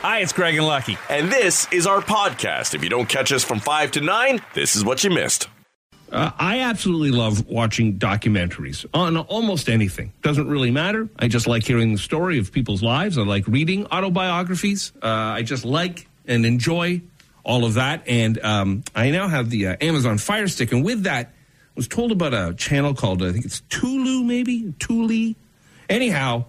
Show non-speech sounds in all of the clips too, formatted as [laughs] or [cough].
Hi, it's Greg and Lucky. And this is our podcast. If you don't catch us from 5 to 9, this is what you missed. Uh, I absolutely love watching documentaries on almost anything. Doesn't really matter. I just like hearing the story of people's lives. I like reading autobiographies. Uh, I just like and enjoy all of that. And um, I now have the uh, Amazon Fire Stick, and with that, I was told about a channel called I think it's Tulu, maybe Tuli. Anyhow,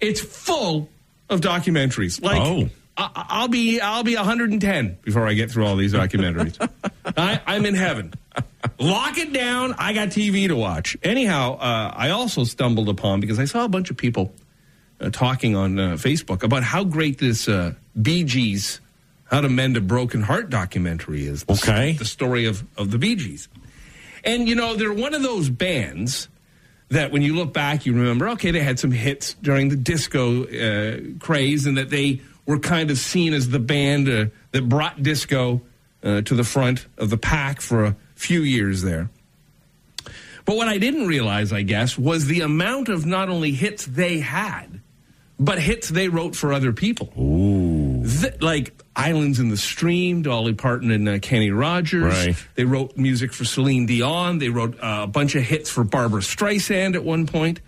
it's full of documentaries. Like, Oh. I, I'll be I'll be 110 before I get through all these documentaries. [laughs] I, I'm in heaven. Lock it down. I got TV to watch. Anyhow, uh, I also stumbled upon because I saw a bunch of people uh, talking on uh, Facebook about how great this uh, Bee Gees "How to Mend a Broken Heart" documentary is. The, Okay. the story of of the Bee Gees, and you know they're one of those bands that when you look back, you remember, okay, they had some hits during the disco uh, craze, and that they were kind of seen as the band uh, that brought disco uh, to the front of the pack for a few years there. But what I didn't realize, I guess, was the amount of not only hits they had, but hits they wrote for other people. Th- like Islands in the Stream, Dolly Parton and uh, Kenny Rogers. Right. They wrote music for Celine Dion. They wrote uh, a bunch of hits for Barbra Streisand at one point.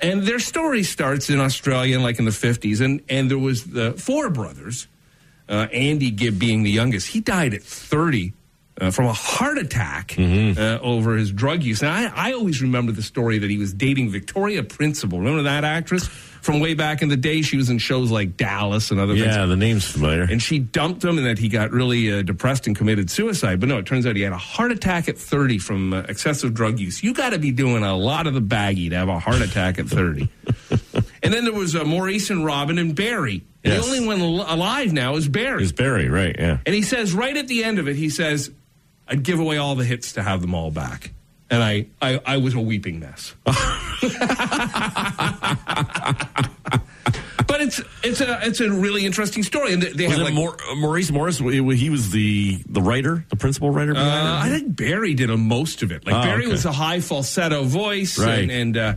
And their story starts in Australia, like in the 50s. And, and there was the four brothers, uh, Andy Gibb being the youngest. He died at 30 uh, from a heart attack uh, over his drug use. And I, I always remember the story that he was dating Victoria Principal. Remember that actress from way back in the day? She was in shows like Dallas and other things Yeah, the name's familiar. and she dumped him and that he got really uh, depressed and committed suicide. But no, it turns out he had a heart attack at 30 from uh, excessive drug use. You got to be doing a lot of the baggy to have a heart attack at 30. [laughs] and then there was uh, Maurice and Robin and Barry. Yes. The only one alive now is Barry. Is Barry, right? Yeah. And he says right at the end of it, he says, I'd give away all the hits to have them all back. And I, I, I was a weeping mess. [laughs] but it's it's a it's a really interesting story, and they, they Was have it like Maur- Maurice Morris? He was the the writer, the principal writer. Uh, I think Barry did a most of it. Like Oh, Barry okay. was a high falsetto voice, Right. and and, uh,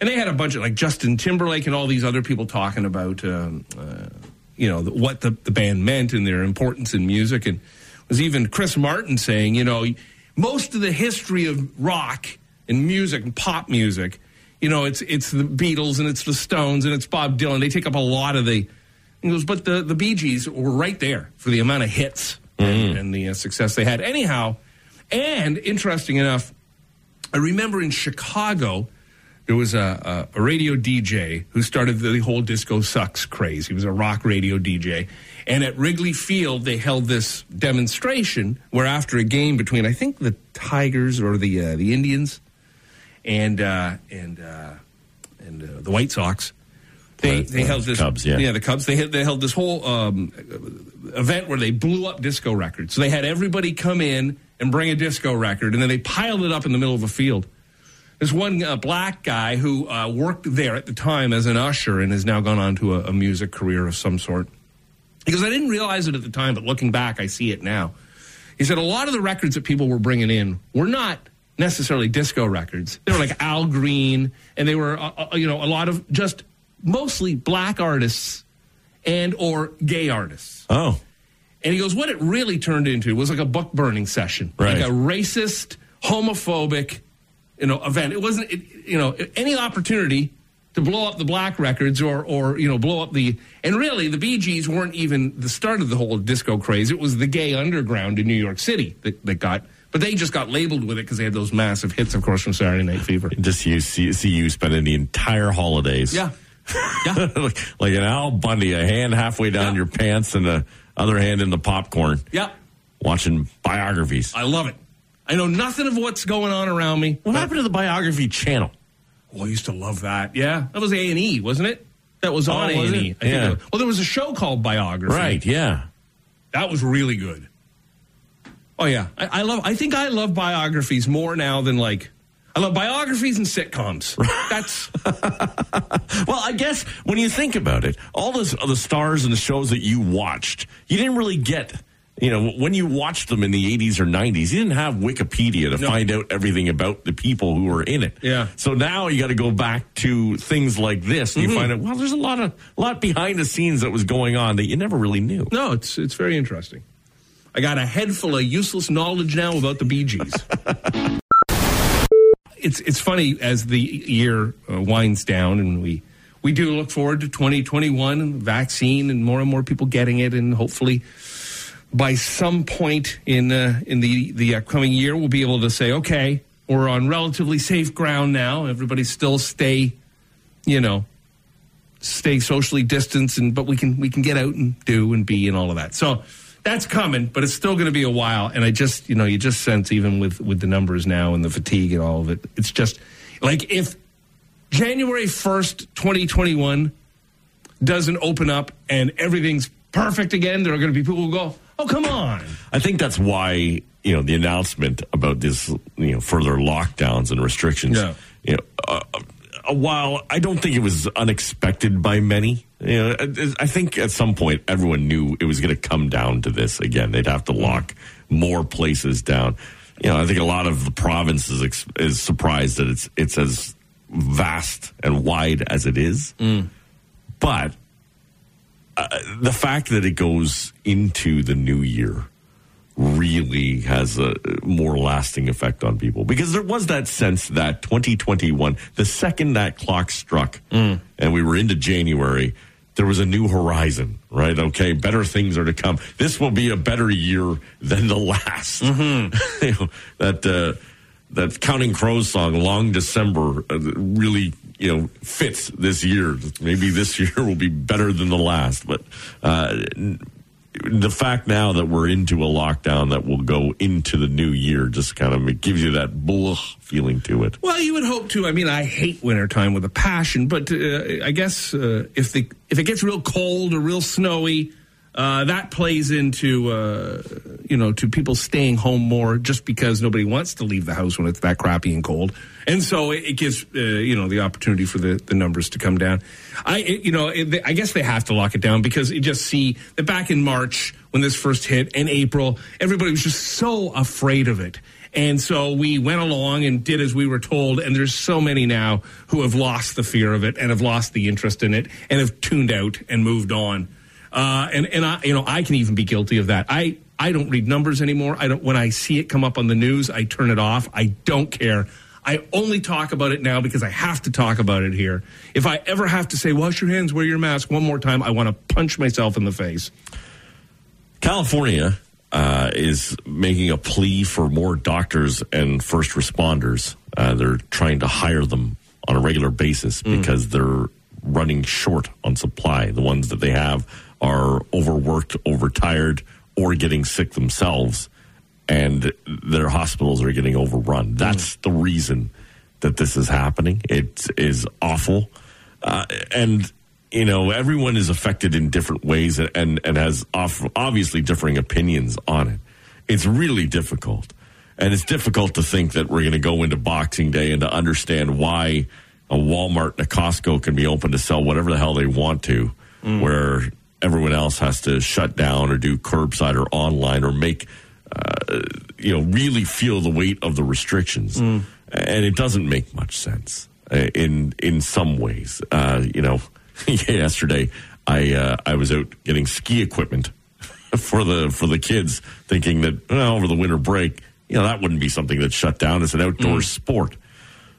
and they had a bunch of like Justin Timberlake and all these other people talking about um, uh, you know the, what the, the band meant and their importance in music, and was even Chris Martin saying, you know, most of the history of rock and music and pop music, you know, it's it's the Beatles and it's the Stones and it's Bob Dylan. They take up a lot of the. He goes, but the the Bee Gees were right there for the amount of hits and, and the uh, success they had. Anyhow, and interesting enough, I remember in Chicago, there was a, a, a radio DJ who started the whole disco sucks craze. He was a rock radio DJ. And at Wrigley Field, they held this demonstration where after a game between, I think, the Tigers or the uh, the Indians and uh, and uh, and uh, the White Sox, they they uh, held this Cubs, yeah. yeah the Cubs they had, they held this whole um, event where they blew up disco records. So they had everybody come in and bring a disco record, and then they piled it up in the middle of a field. There's one uh, black guy who uh, worked there at the time as an usher and has now gone on to a, a music career of some sort. Because I didn't realize it at the time, but looking back, I see it now. He said a lot of the records that people were bringing in were not necessarily disco records. They were like Al Green, and they were, uh, uh, you know, a lot of just mostly black artists and or gay artists. Oh, And he goes, what it really turned into was like a book burning session, Right. like a racist, homophobic, you know, event. It wasn't, it, you know, any opportunity to blow up the black records or, or you know, blow up the. And really, the Bee Gees weren't even the start of the whole disco craze. It was the gay underground in New York City that, that got. But they just got labeled with it because they had those massive hits, of course, from Saturday Night Fever. just you see, see you spending the entire holidays. Yeah, [laughs] yeah, like, like an Al Bundy, a hand halfway down Yeah. your pants and the other hand in the popcorn, yeah. watching biographies. I love it. I know nothing of what's going on around me. what happened to the biography channel? Oh, I used to love that. Yeah, that was A and E, wasn't it? That was on Oh, A and E. I think Yeah. was- Well, there was a show called Biography. Right, yeah. That was really good. Oh yeah, I, I love. I think I love biographies more now than like. I love biographies and sitcoms. [laughs] That's Well, I guess when you think about it, all those the stars and the shows that you watched, you didn't really get You know, when you watched them in the 80s or 90s, you didn't have Wikipedia to No. find out everything about the people who were in it. Yeah. So now you got to go back to things like this, and you find out well, there's a lot of a lot behind the scenes that was going on that you never really knew. No, it's it's very interesting. I got a head full of useless knowledge now about the Bee Gees. [laughs] it's it's funny as the year uh, winds down and we we do look forward to 2021 and vaccine and more and more people getting it and hopefully by some point in uh, in the the upcoming year we'll be able to say okay we're on relatively safe ground now. Everybody still stay you know stay socially distanced and but we can we can get out and do and be and all of that. So that's coming but it's still going to be a while. And i just you know you just sense even with with the numbers now and the fatigue and all of it it's just like if january 1st 2021 doesn't open up and everything's perfect again there are going to be people who go oh come on I think that's why you know the announcement about this you know further lockdowns and restrictions. Yeah. You know, uh, uh, while I don't think it was unexpected by many, you know, I- I think at some point everyone knew it was going to come down to this again. They'd have to lock more places down. You know, I think a lot of the province is, is surprised that it's it's as vast and wide as it is. But uh, the fact that it goes into the new year really has a more lasting effect on people. Because there was that sense that 2021 the second that clock struck and we were into January there was a new horizon right? Okay better things are to come. This will be a better year than the last. [laughs] You know, that uh, that counting crows song long december uh, really you know fits this year maybe this [laughs] year will be better than the last but uh, the fact now that we're into a lockdown that will go into the new year just kind of gives you that blah feeling to it. Well, you would hope to. I mean, I hate wintertime with a passion, but uh, I guess uh, if the if it gets real cold or real snowy, uh, that plays into uh, you know to people staying home more just because nobody wants to leave the house when it's that crappy and cold, and so it, it gives uh, you know the opportunity for the, the numbers to come down. I it, you know it, I guess they have to lock it down because you just see that back in March when this first hit in April, everybody was just so afraid of it. And so we went along and did as we were told. And there's so many now who have lost the fear of it and have lost the interest in it and have tuned out and moved on. Uh, and and I, you know, I can even be guilty of that. I I don't read numbers anymore. I don't. When I see it come up on the news, I turn it off. I don't care. I only talk about it now because I have to talk about it here. If I ever have to say wash your hands, wear your mask one more time, I want to punch myself in the face. California uh, is making a plea for more doctors and first responders. Uh, they're trying to hire them on a regular basis because they're running short on supply. The ones that they have are overworked, overtired, or getting sick themselves, and their hospitals are getting overrun. That's the reason that this is happening. It is awful, uh, and you know everyone is affected in different ways and and, and has off, obviously differing opinions on it. It's really difficult, and it's difficult to think that we're going to go into Boxing Day and to understand why a Walmart and a Costco can be open to sell whatever the hell they want to, where everyone else has to shut down or do curbside or online or make uh, you know really feel the weight of the restrictions, and it doesn't make much sense uh, in in some ways. Uh, you know, [laughs] yesterday I uh, I was out getting ski equipment [laughs] for the for the kids, thinking that well, over the winter break, you know, that wouldn't be something that's shut down. It's an outdoor sport.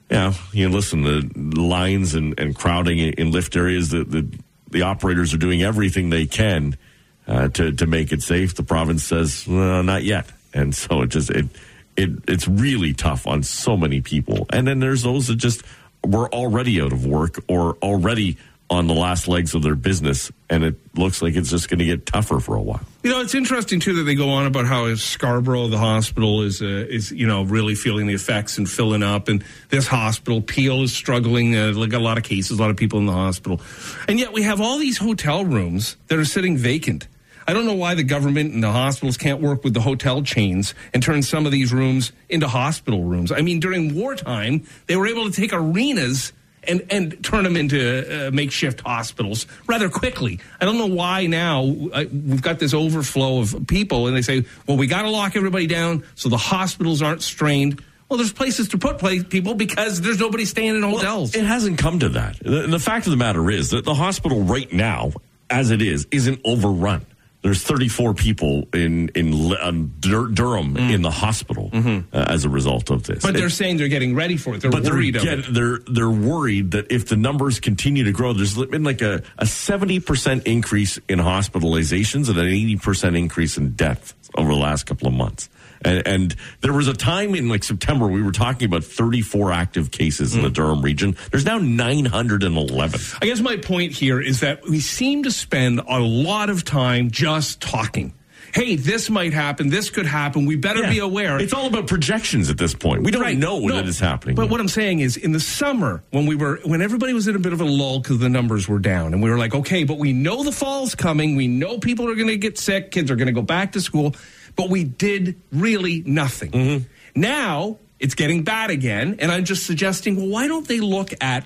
Yeah, you know, listen, the lines and, and crowding in, in lift areas, the, the the operators are doing everything they can uh, to to make it safe. The province says well, not yet, and so it just it it it's really tough on so many people. And then there's those that just were already out of work or already on the last legs of their business, and it looks like it's just going to get tougher for a while. You know, it's interesting too that they go on about how Scarborough, the hospital, is uh, is you know really feeling the effects and filling up, and this hospital, Peel, is struggling. Uh, like a lot of cases, a lot of people in the hospital, and yet we have all these hotel rooms that are sitting vacant. I don't know why the government and the hospitals can't work with the hotel chains and turn some of these rooms into hospital rooms. I mean, during wartime, they were able to take arenas and and turn them into uh, makeshift hospitals rather quickly. I don't know why now uh, we've got this overflow of people, and they say, "Well, we got to lock everybody down so the hospitals aren't strained." Well, there's places to put people because there's nobody staying in hotels. It hasn't come to that. The, the fact of the matter is that the hospital right now, as it is, isn't overrun. There's 34 people in in um, Dur- Durham in the hospital uh, as a result of this. but they're saying they're getting ready for it. They're but they're, worried get- it. they're they're worried that if the numbers continue to grow, there's been like a a seventy percent increase in hospitalizations and an eighty percent increase in deaths over the last couple of months. And, and there was a time in like September we were talking about 34 active cases in the Durham region. There's now 911. I guess my point here is that we seem to spend a lot of time just talking. Hey, this might happen. This could happen. We better Yeah. be aware. It's all about projections at this point. We don't Right. know No, that it's happening. But what I'm saying is, in the summer, when we were, when everybody was in a bit of a lull because the numbers were down, and we were like, okay, but we know the fall's coming. We know people are going to get sick. Kids are going to go back to school, but we did really nothing. Mm-hmm. Now it's getting bad again, and I'm just suggesting, well, why don't they look at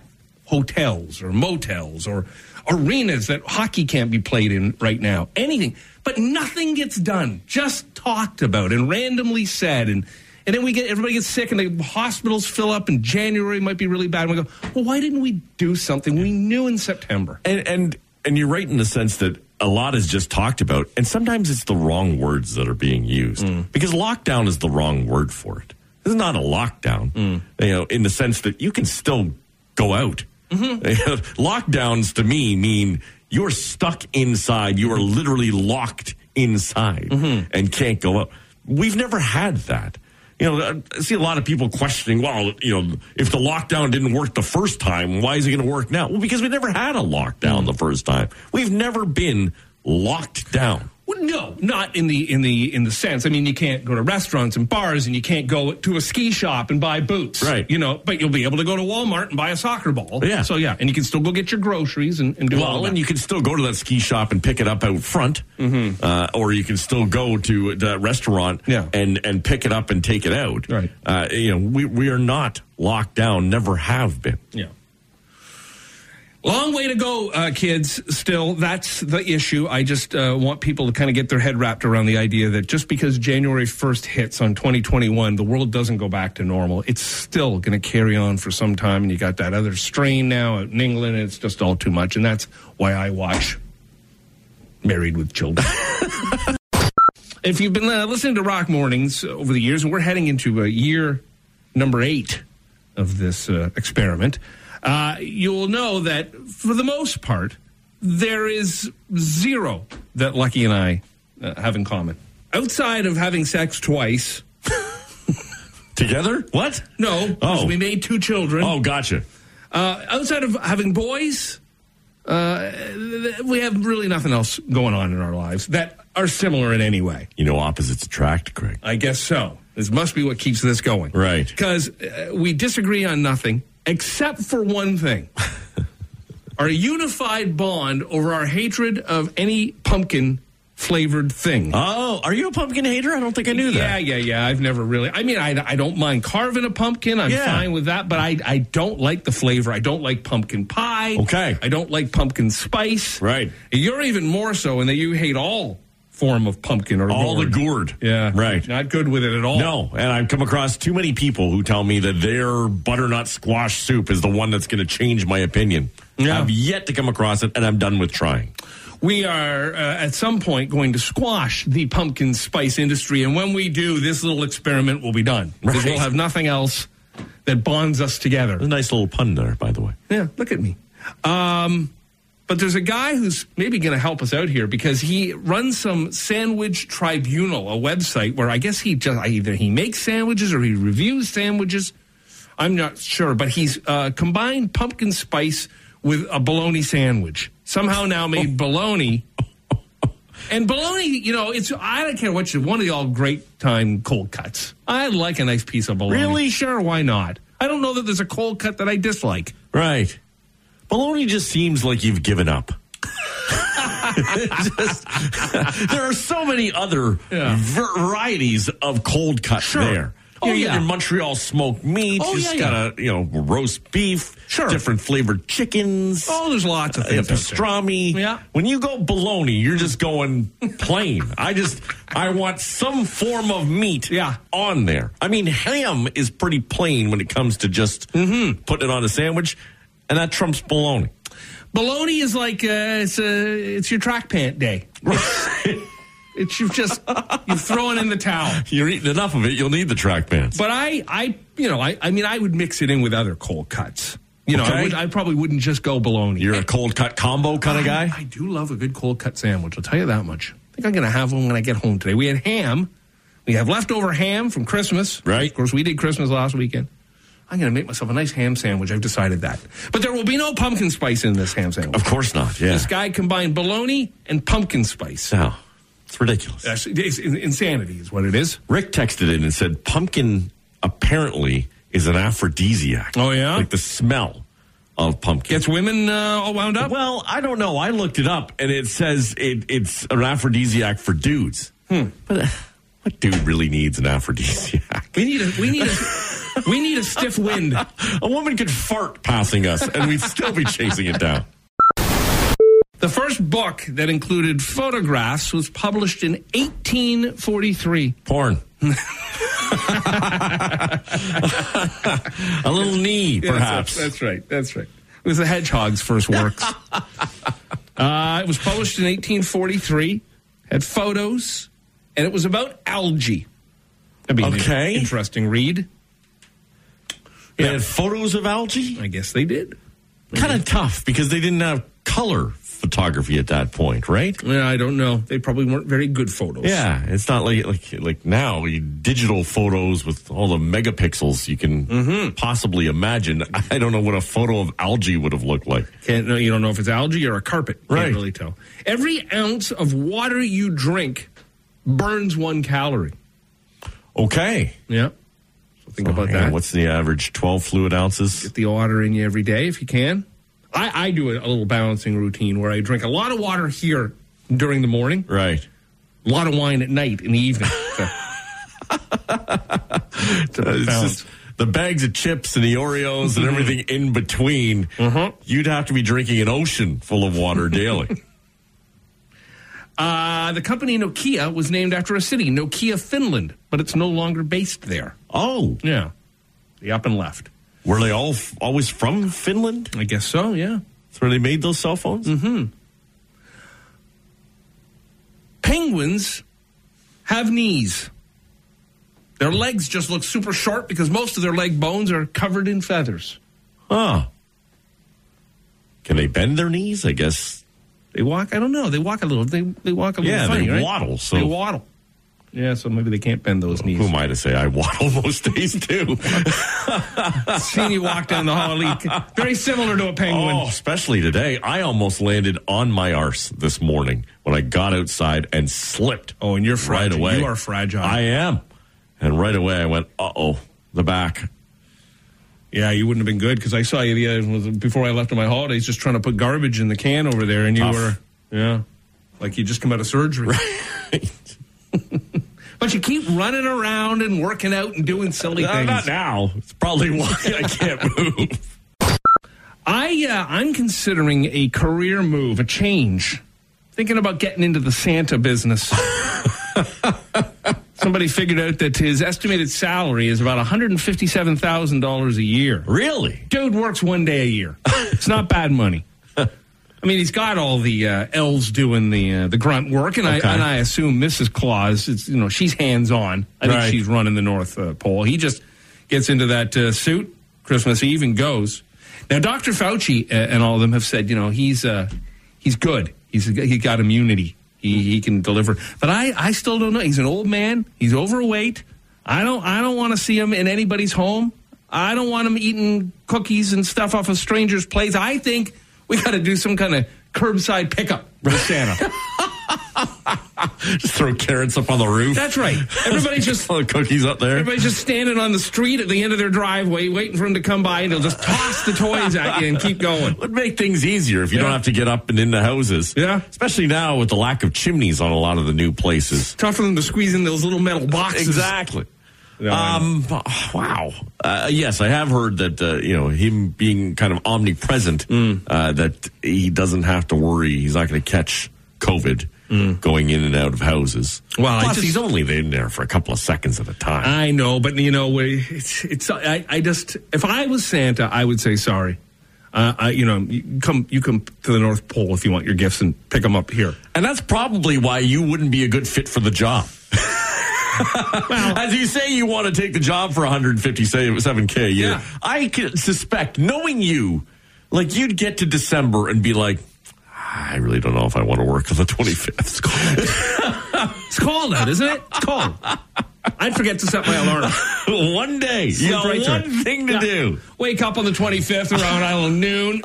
hotels or motels or arenas that hockey can't be played in right now? Anything. But nothing gets done. Just talked about and randomly said and and then we get everybody gets sick and the hospitals fill up and January might be really bad. And we go, well, why didn't we do something? We knew in September. And and and you're right in the sense that a lot is just talked about, and sometimes it's the wrong words that are being used mm. because lockdown is the wrong word for it. This is not a lockdown, mm. you know, in the sense that you can still go out. Mm-hmm. [laughs] Lockdowns to me mean you're stuck inside. You are literally locked inside mm-hmm. and can't go out. We've never had that. You know, I see a lot of people questioning, well, you know, if the lockdown didn't work the first time, why is it going to work now? Well, because we never had a lockdown mm. the first time. We've never been locked down. No, not in the in the in the sense. I mean, you can't go to restaurants and bars, and you can't go to a ski shop and buy boots, Right. You know, but you'll be able to go to Walmart and buy a soccer ball. Yeah. So yeah, and you can still go get your groceries and, and do all Well, that. and you can still go to that ski shop and pick it up out front, uh, or you can still go to the restaurant Yeah. and and pick it up and take it out. Right. Uh, you know, we we are not locked down. Never have been. Yeah. Long way to go, uh, kids. Still, that's the issue. I just uh, want people to kind of get their head wrapped around the idea that just because January 1st hits on 2021, the world doesn't go back to normal. It's still going to carry on for some time. And you got that other strain now in England, and it's just all too much. And that's why I watch Married with Children. [laughs] if you've been uh, listening to Rock Mornings over the years, and we're heading into uh, year number eight of this uh, experiment, uh, you'll know that for the most part, there is zero that Lucky and I uh, have in common. Outside of having sex twice, [laughs] Together? What? No. Oh. we made two children. Oh, gotcha. Uh, outside of having boys, uh, we have really nothing else going on in our lives that are similar in any way. You know, opposites attract, Craig. I guess so. This must be what keeps this going. Right. Because uh, we disagree on nothing except for one thing [laughs] our unified bond over our hatred of any pumpkin flavored thing. Oh, are you a pumpkin hater? I don't think I knew yeah, that. yeah, yeah. Yeah. I've never really. I mean, I, I don't mind carving a pumpkin. I'm Yeah. fine with that, but I I don't like the flavor. I don't like pumpkin pie. Okay. I don't like pumpkin spice. Right. You're even more so in that you hate all form of pumpkin or All the gourd. gourd. Yeah. Right. Not good with it at all. No, and I've come across too many people who tell me that their butternut squash soup is the one that's going to change my opinion. Yeah. I've yet to come across it, and I'm done with trying. We are uh, at some point going to squash the pumpkin spice industry, and when we do, this little experiment will be done because Right. we'll have nothing else that bonds us together. A nice little pun there, by the way. Yeah, look at me. Um, but there's a guy who's maybe going to help us out here because he runs some Sandwich Tribunal, a website where I guess he just either he makes sandwiches or he reviews sandwiches. I'm not sure, but he's uh, combined pumpkin spice with a bologna sandwich. Somehow now made bologna. [laughs] And bologna, you know, it's I don't care what you one of the all great time cold cuts. I like a nice piece of bologna. Really? Sure, why not? I don't know that there's a cold cut that I dislike. Right. Bologna just seems like you've given up. [laughs] Just- there are so many other Yeah. varieties of cold cut Sure. there. Oh, you yeah. get your Montreal smoked meat. Oh, you yeah, got a you know roast beef. Sure. Different flavored chickens. Oh, there's lots of uh, things. there. pastrami. Yeah. When you go bologna, you're just going plain. I just I want some form of meat Yeah. on there. I mean, ham is pretty plain when it comes to just Mm-hmm. putting it on a sandwich, and that trumps baloney. Baloney is like uh, it's a it's your track pant day. It's you've just you've thrown in the towel. You're eating enough of it, you'll need the track pants. But I, I, you know, I, I mean, I would mix it in with other cold cuts. You know, I, would, I probably wouldn't just go bologna. You're a cold cut combo kind of guy. I, I do love a good cold cut sandwich. I'll tell you that much. I think I'm going to have one when I get home today. We had ham. We have leftover ham from Christmas. Right. Of course, we did Christmas last weekend. I'm going to make myself a nice ham sandwich. I've decided that. But there will be no pumpkin spice in this ham sandwich. Of course not. Yeah. This guy combined bologna and pumpkin spice. No, it's ridiculous. That's, it's insanity is what it is. Rick texted in and said pumpkin apparently is an aphrodisiac. Oh, yeah? like the smell of pumpkin. Gets women uh, all wound up. well, I don't know. I looked it up and it says it, it's an aphrodisiac for dudes. Hmm. But uh, what dude really needs an aphrodisiac? We need a we need a [laughs] we need a stiff wind. A woman could fart passing us and we'd still be chasing it down. The first book that included photographs was published in 1843. Porn. [laughs] a little knee, perhaps. That's, right. That's right. It was the Hedgehog's first works. [laughs] uh, it was published in 1843. Had photos, and it was about algae. That'd be an Okay. interesting read. They Yeah. had photos of algae. I guess they did. Kind of tough because they didn't have color photography at that point, right? Yeah, I don't know. They probably weren't very good photos. Yeah, it's not like like like now you digital photos with all the megapixels you can Mm-hmm. possibly imagine. I don't know what a photo of algae would have looked like. Can't know. You don't know if it's algae or a carpet. Right. Can't really tell. Every ounce of water you drink burns one calorie. Okay, Yeah. Think about Oh, Yeah, that. What's the average? Twelve fluid ounces. Get the water in you every day if you can. I, I do a, a little balancing routine where I drink a lot of water here during the morning, Right. a lot of wine at night in the evening. [laughs] So- just the bags of chips and the Oreos and everything in between. Mm-hmm. You'd have to be drinking an ocean full of water daily. [laughs] Uh, the company Nokia was named after a city, Nokia, Finland, but it's no longer based there. oh, Yeah. The up and left. were they all f- always from Finland? I guess so, yeah. That's where they made those cell phones. Mm-hmm. Penguins have knees. Their legs just look super short because most of their leg bones are covered in feathers. Oh. Can they bend their knees? I guess. They walk. I don't know. They walk a little. They they walk a little Yeah, funny, they right? waddle, so- they waddle. Yeah, so maybe they can't bend those knees. Who am I to say? I waddle [laughs] most days too. [laughs] Seen you walk down the hall, very similar to a penguin. oh, especially today. I almost landed on my arse this morning when I got outside and slipped. Oh, and you're right fragile. away. You are fragile. I am. And right away I went, uh oh, the back. Yeah, you wouldn't have been good because I saw you the other before I left on my holidays, just trying to put garbage in the can over there, and you Tough. were, yeah, like you just come out of surgery. [laughs] But you keep running around and working out and doing silly things. not now. It's probably why I can't [laughs] move. I uh, I'm considering a career move, a change. Thinking about getting into the Santa business. [laughs] Somebody figured out that his estimated salary is about $157,000 a year. Really? Dude works one day a year. It's not bad money. I mean, he's got all the uh, elves doing the uh, the grunt work, and Okay. I and I assume Mrs. Claus, it's, you know, she's hands on. I think she's running the North uh, Pole. He just gets into that uh, suit Christmas Eve and goes. Now, Dr. Fauci uh, and all of them have said, you know, he's uh, he's good. He's he got immunity. He he can deliver. But I I still don't know. He's an old man. He's overweight. I don't I don't want to see him in anybody's home. I don't want him eating cookies and stuff off of strangers' plates. I think we got to do some kind of curbside pickup with Santa. [laughs] [laughs] Just throw carrots up on the roof. That's right. Everybody's [laughs] just All the cookies up there. everybody's just standing on the street at the end of their driveway, waiting for him to come by, and they'll just toss the toys at you and keep going. [laughs] would make things easier if you don't have to get up and into houses. Yeah. Especially now with the lack of chimneys on a lot of the new places. Tough for them to squeeze in those little metal boxes. Exactly. No, Um, wow. Uh, yes, I have heard that, uh, you know, him being kind of omnipresent, Mm. uh, that he doesn't have to worry. He's not going to catch COVID going in and out of houses. Mm. Well, I Plus, just- he's only in there for a couple of seconds at a time. I know, but you know, we- it's, it's I, I just if I was Santa, I would say sorry. Uh, I, you know, you come you come to the North Pole if you want your gifts and pick them up here. and that's probably why you wouldn't be a good fit for the job. [laughs] As you say, you want to take the job for 157k a year. Yeah. I could suspect, knowing you, like you'd get to December and be like, I really don't know if I want to work on the [laughs] 25th. It's cold. [laughs] It's cold out, isn't it? It's cold. I'd forget to set my alarm. [laughs] one day. You Slip got right one thing to Yeah. do. Wake up on the 25th around I noon.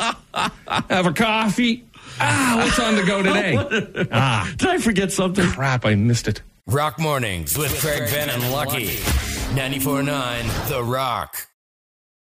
Have a coffee. Ah, what's on the go today? Ah, Did I forget something? crap! I missed it. Rock Mornings with Craig Venn and Lucky. 94.9 The Rock.